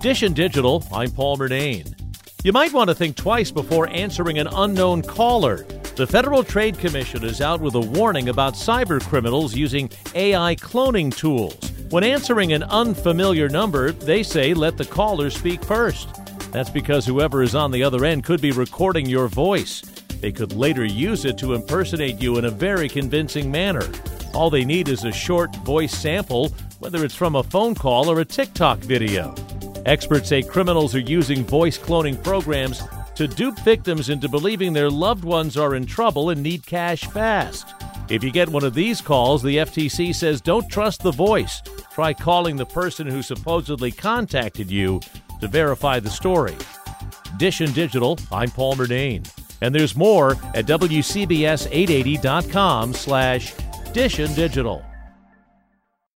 Dish and Digital, I'm Paul Murnane. You might want to think twice before answering an unknown caller. The Federal Trade Commission is out with a warning about cyber criminals using AI cloning tools. When answering an unfamiliar number, they say let the caller speak first. That's because whoever is on the other end could be recording your voice. They could later use it to impersonate you in a very convincing manner. All they need is a short voice sample, whether it's from a phone call or a TikTok video. Experts say criminals are using voice cloning programs to dupe victims into believing their loved ones are in trouble and need cash fast. If you get one of these calls, the FTC says don't trust the voice. Try calling the person who supposedly contacted you to verify the story. Dish and Digital, I'm Paul Murnane. And there's more at WCBS880.com slash Dish and Digital.